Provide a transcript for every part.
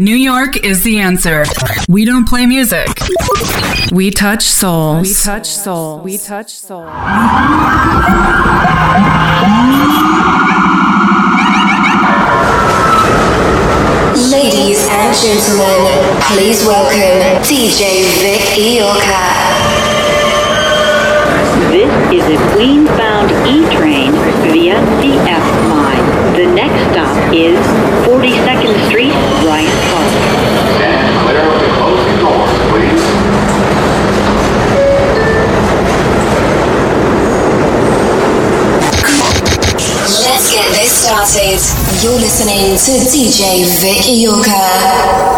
New York is the answer. We don't play music. We touch souls. We touch souls. We touch souls. Ladies and gentlemen, please welcome DJ Vic Iorka. This is a Queensbound E-train via the F line. The next stop is 42nd Street, right You're listening to DJ Vic Yorka.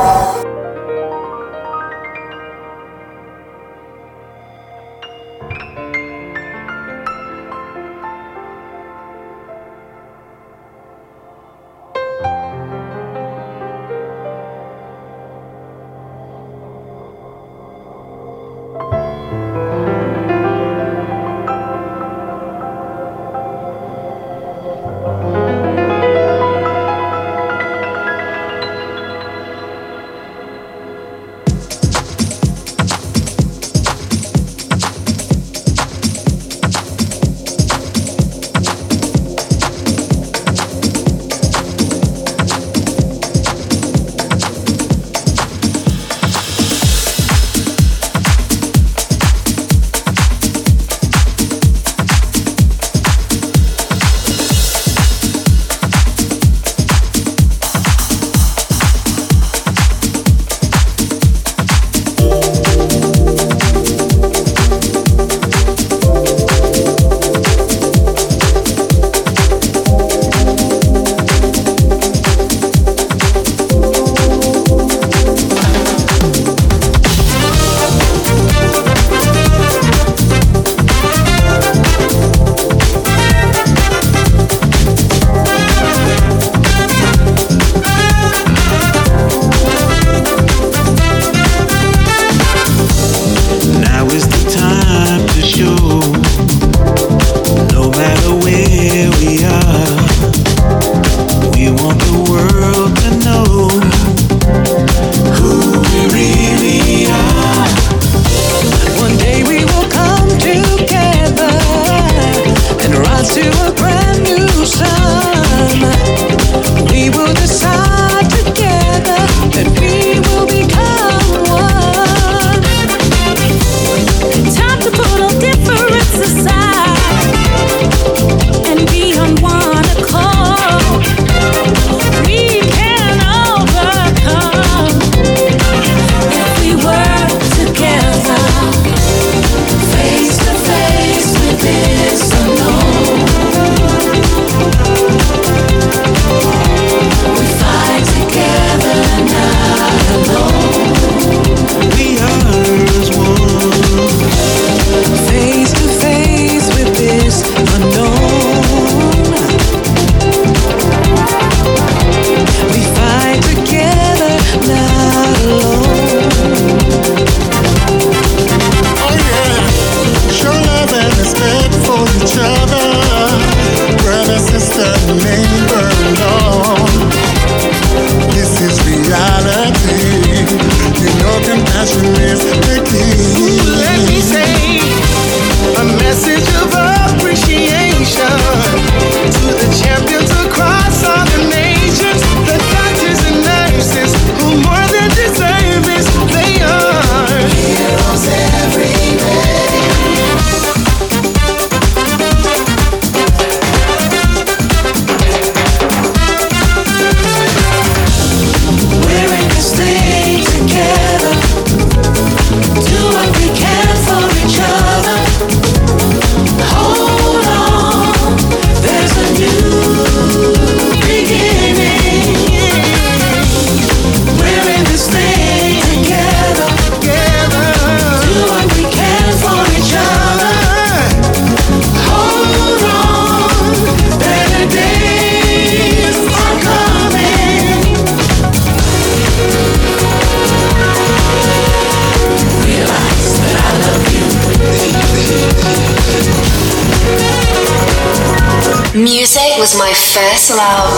Mixcloud.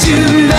To.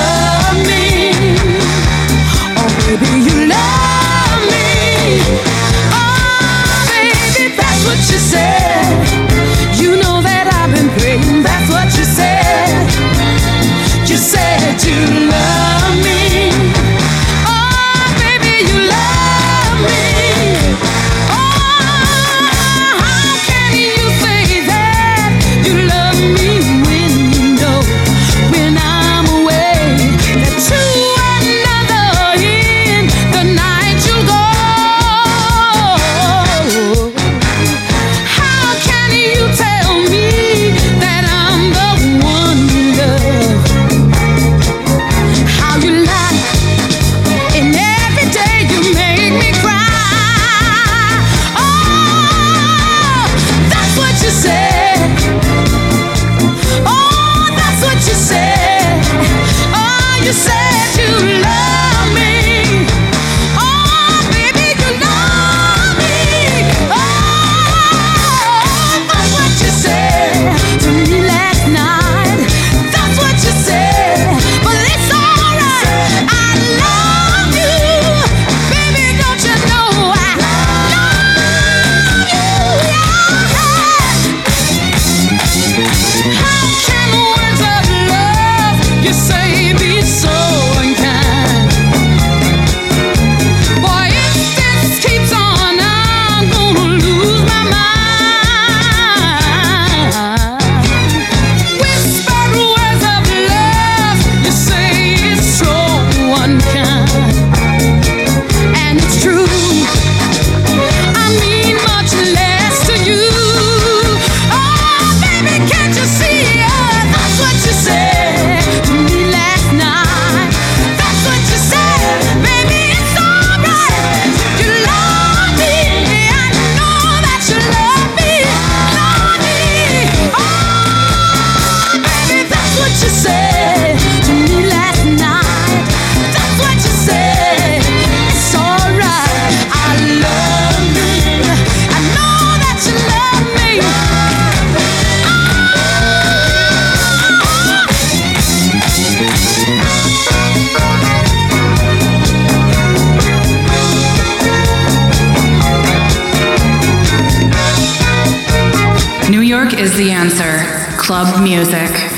Club music.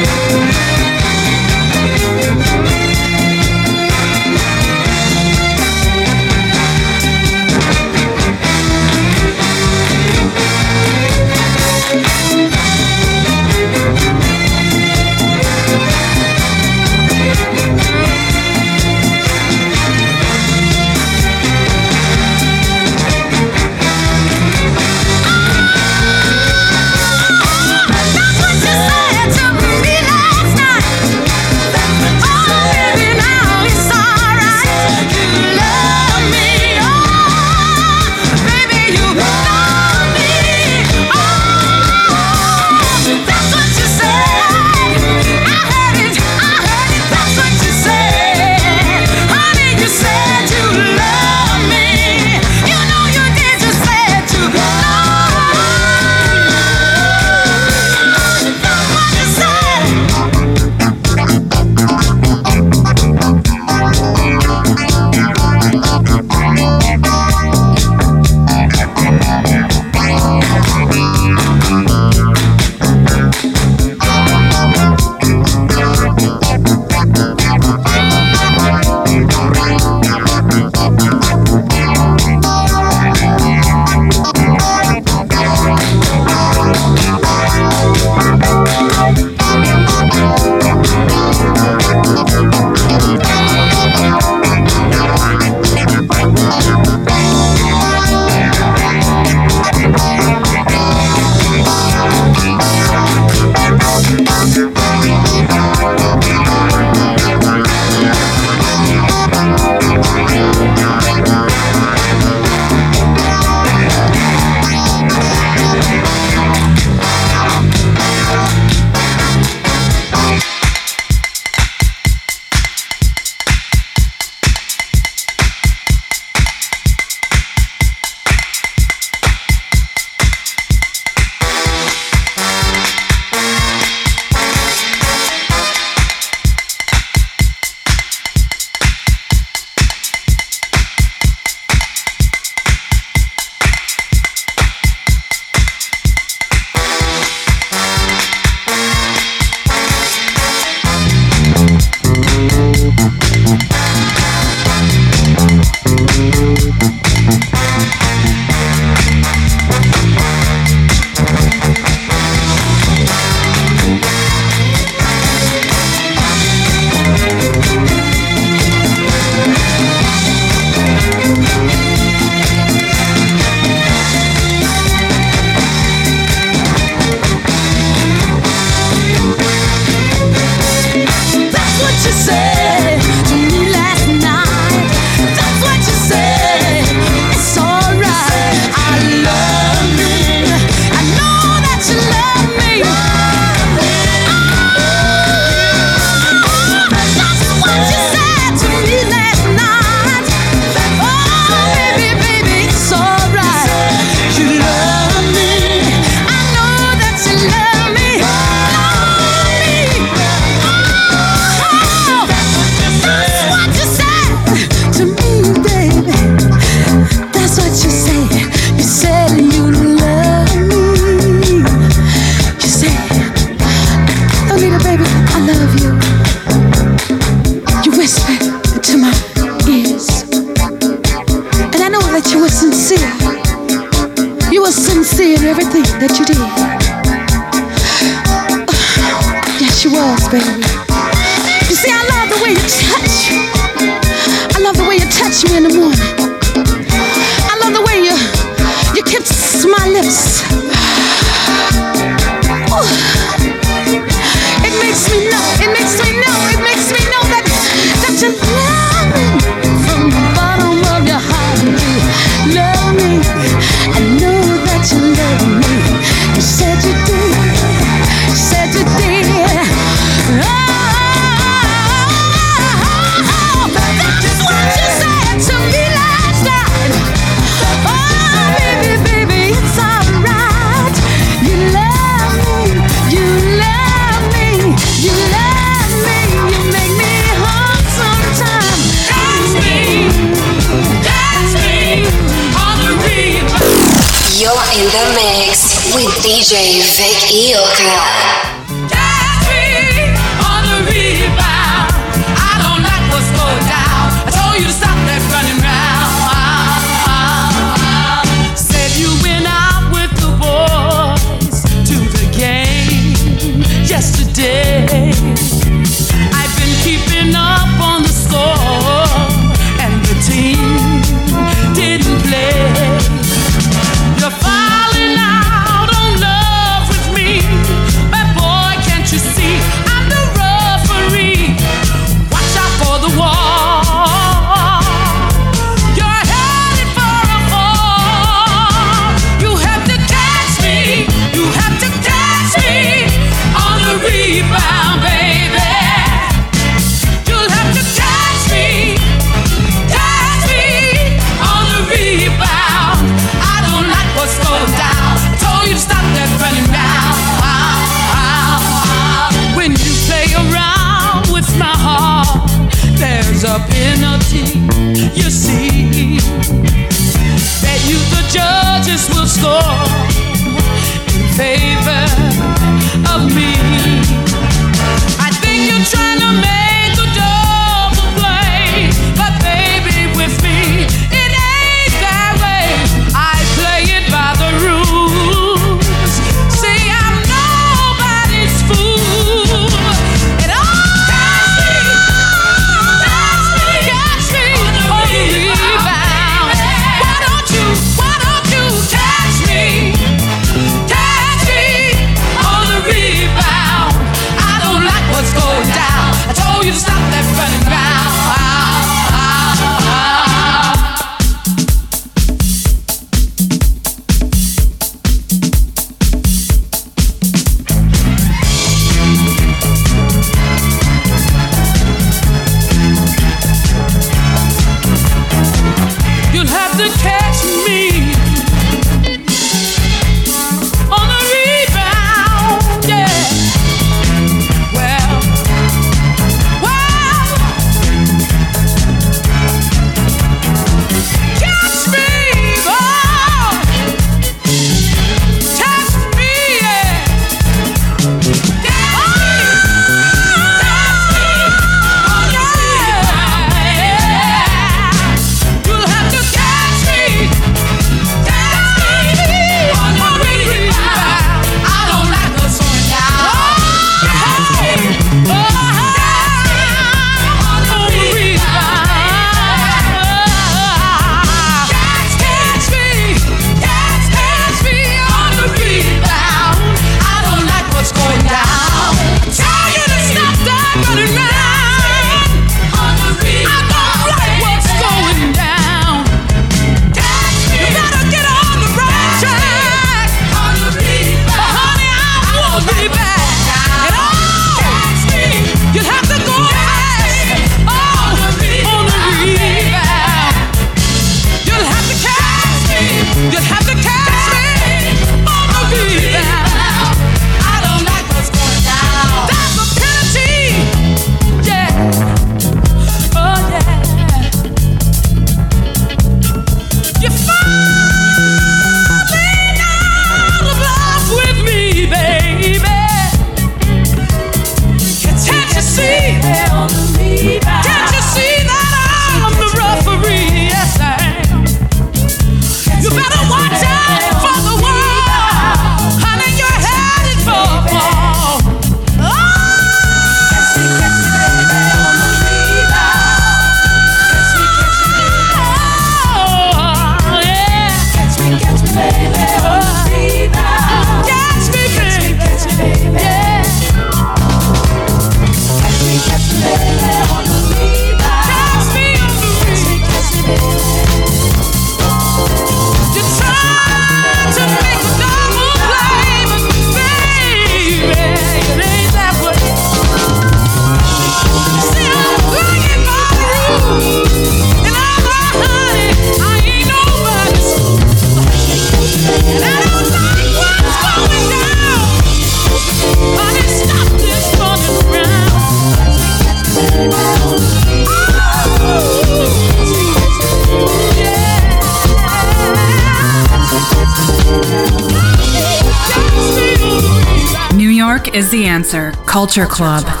Culture Club.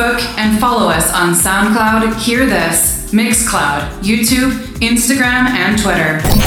Facebook and follow us on SoundCloud, Hear This, Mixcloud, YouTube, Instagram, and Twitter.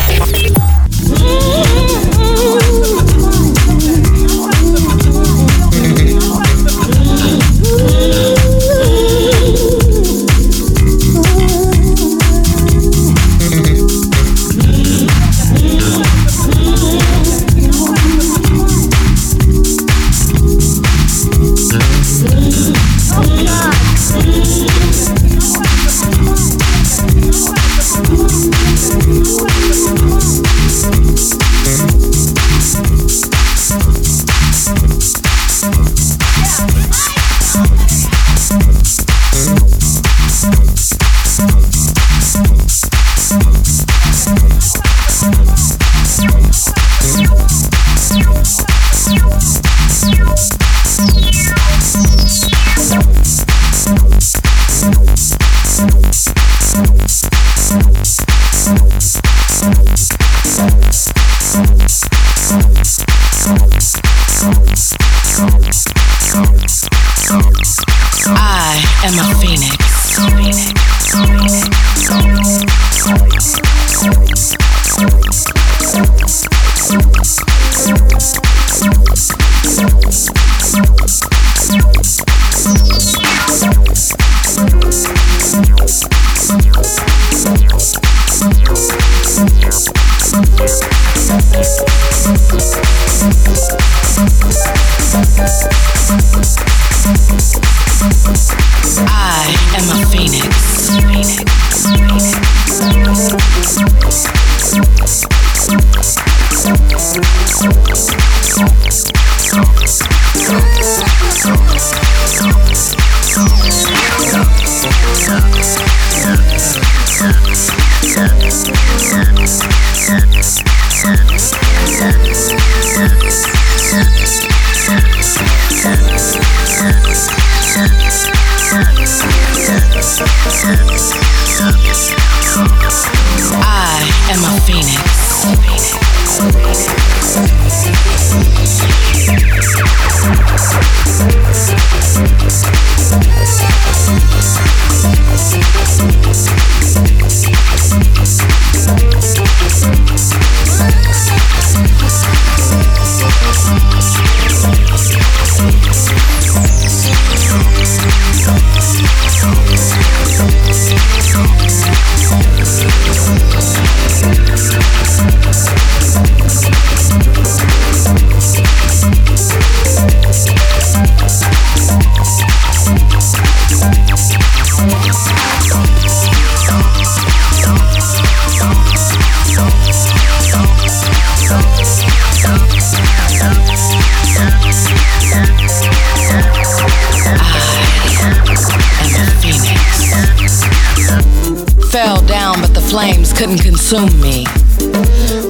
Couldn't consume me.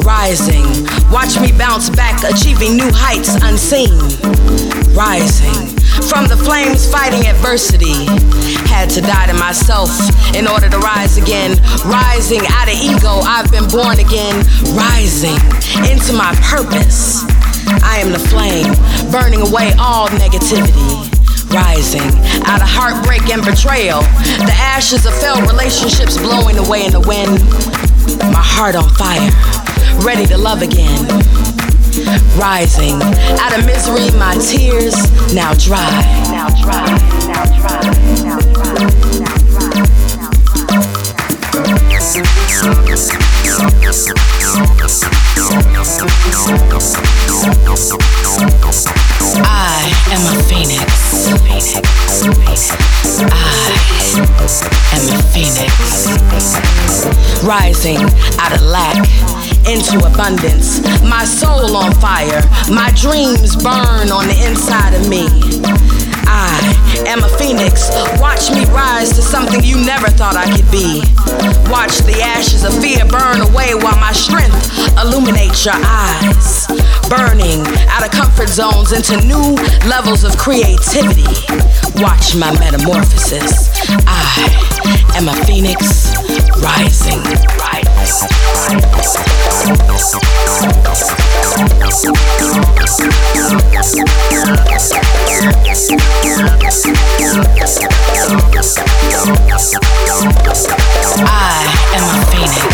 Rising, watch me bounce back, achieving new heights unseen. Rising, from the flames fighting adversity. Had to die to myself in order to rise again. Rising out of ego, I've been born again. Rising into my purpose. I am the flame, burning away all negativity rising out of heartbreak and betrayal. The ashes of failed relationships blowing away in the wind. My heart on fire, ready to love again. Rising out of misery, my tears now dry. Now dry. Now dry. Now dry. Now dry. I am a phoenix. I am a phoenix. Rising out of lack into abundance. My soul on fire. My dreams burn on the inside of me. I am a phoenix. Watch me rise to something you never thought I could be. Watch the ashes of fear burn away while my strength illuminates your eyes. Burning out of comfort zones into new levels of creativity. Watch my metamorphosis. I am a phoenix rising. I am a phoenix.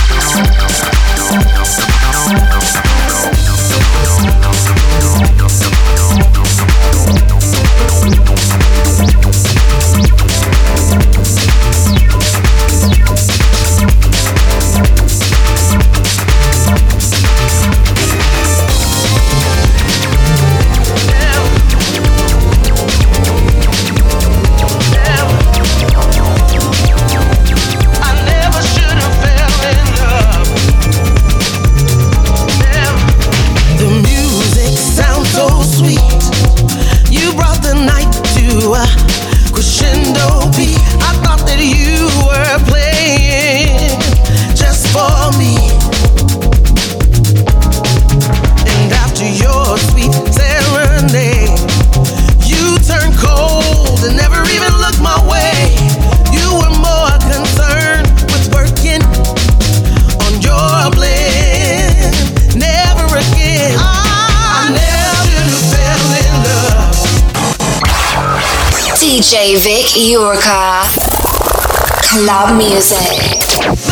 Música Shavik Eureka. Club music.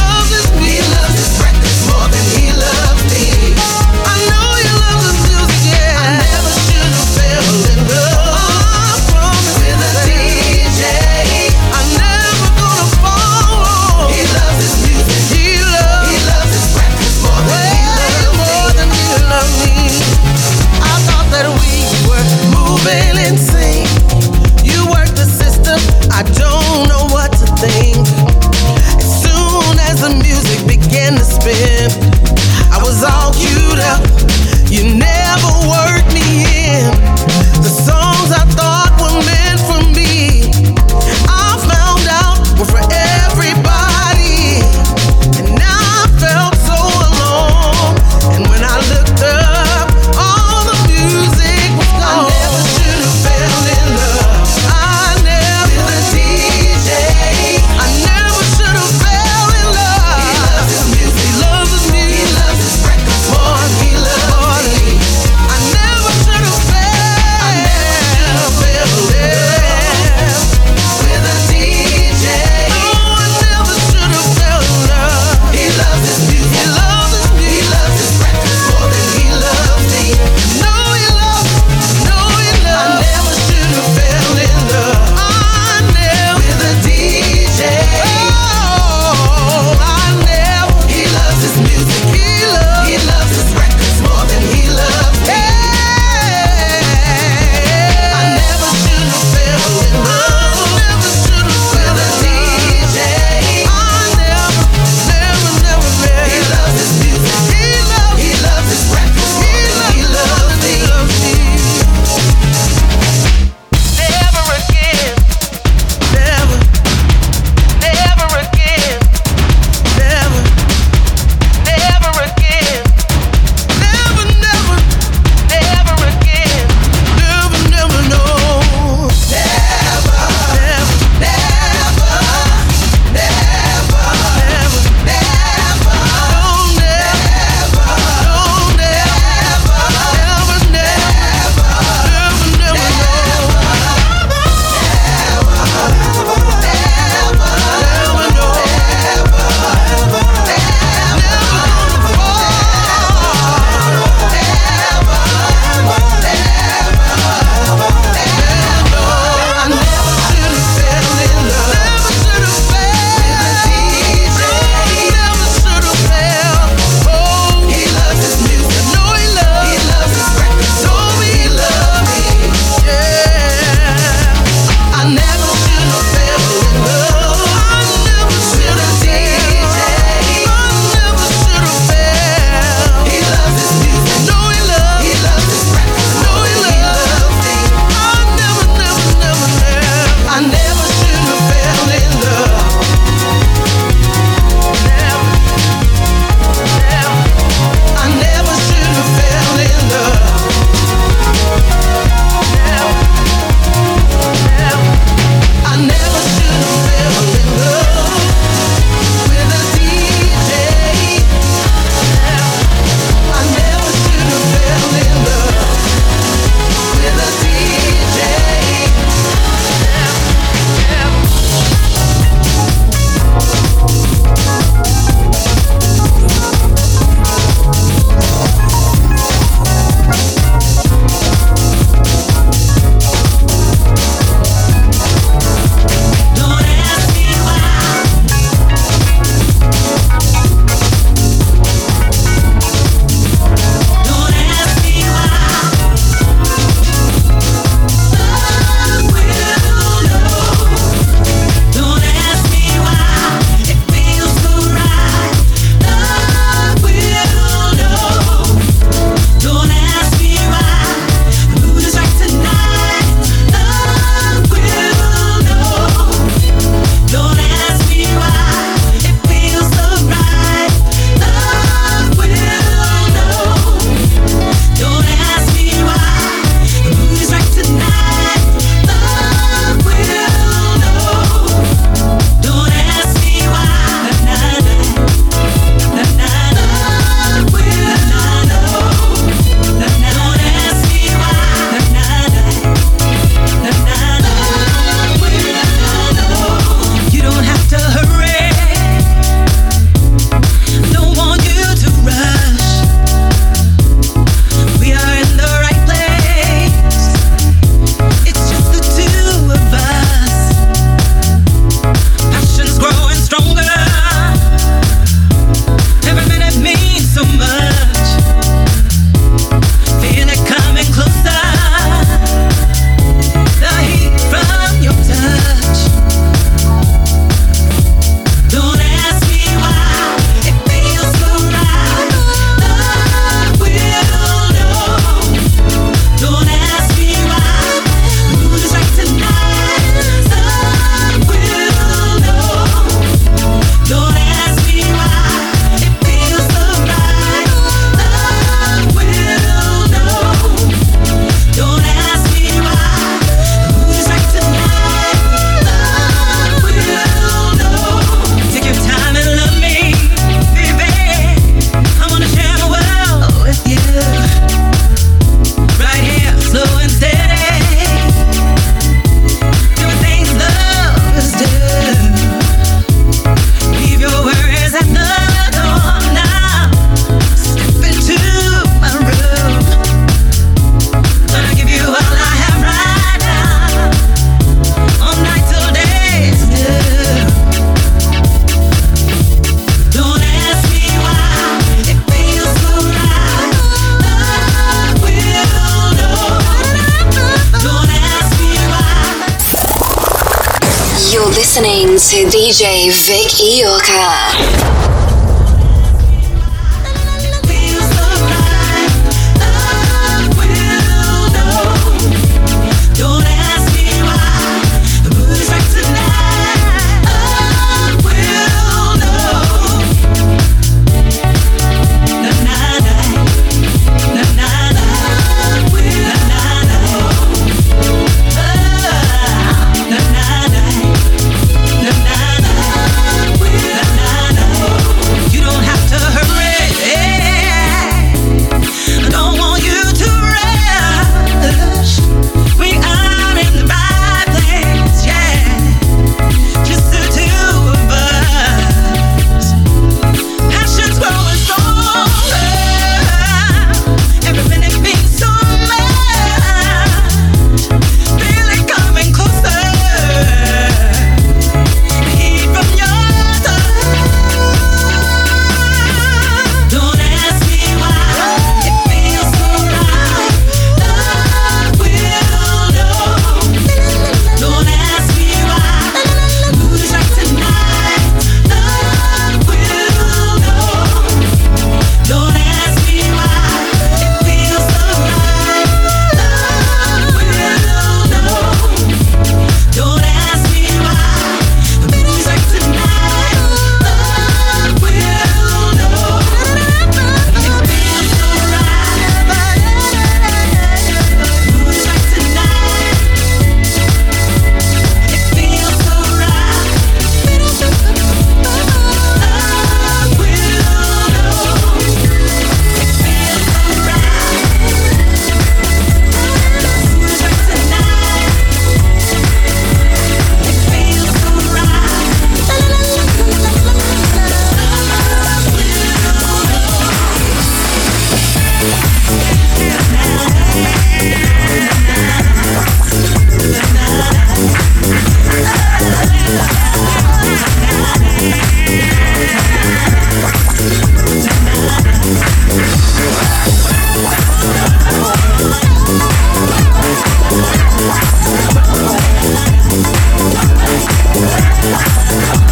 Thank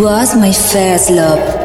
was my first love.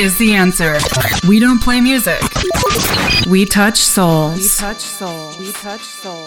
Is the answer. We don't play music. We touch souls. We touch souls. We touch soul. We touch soul.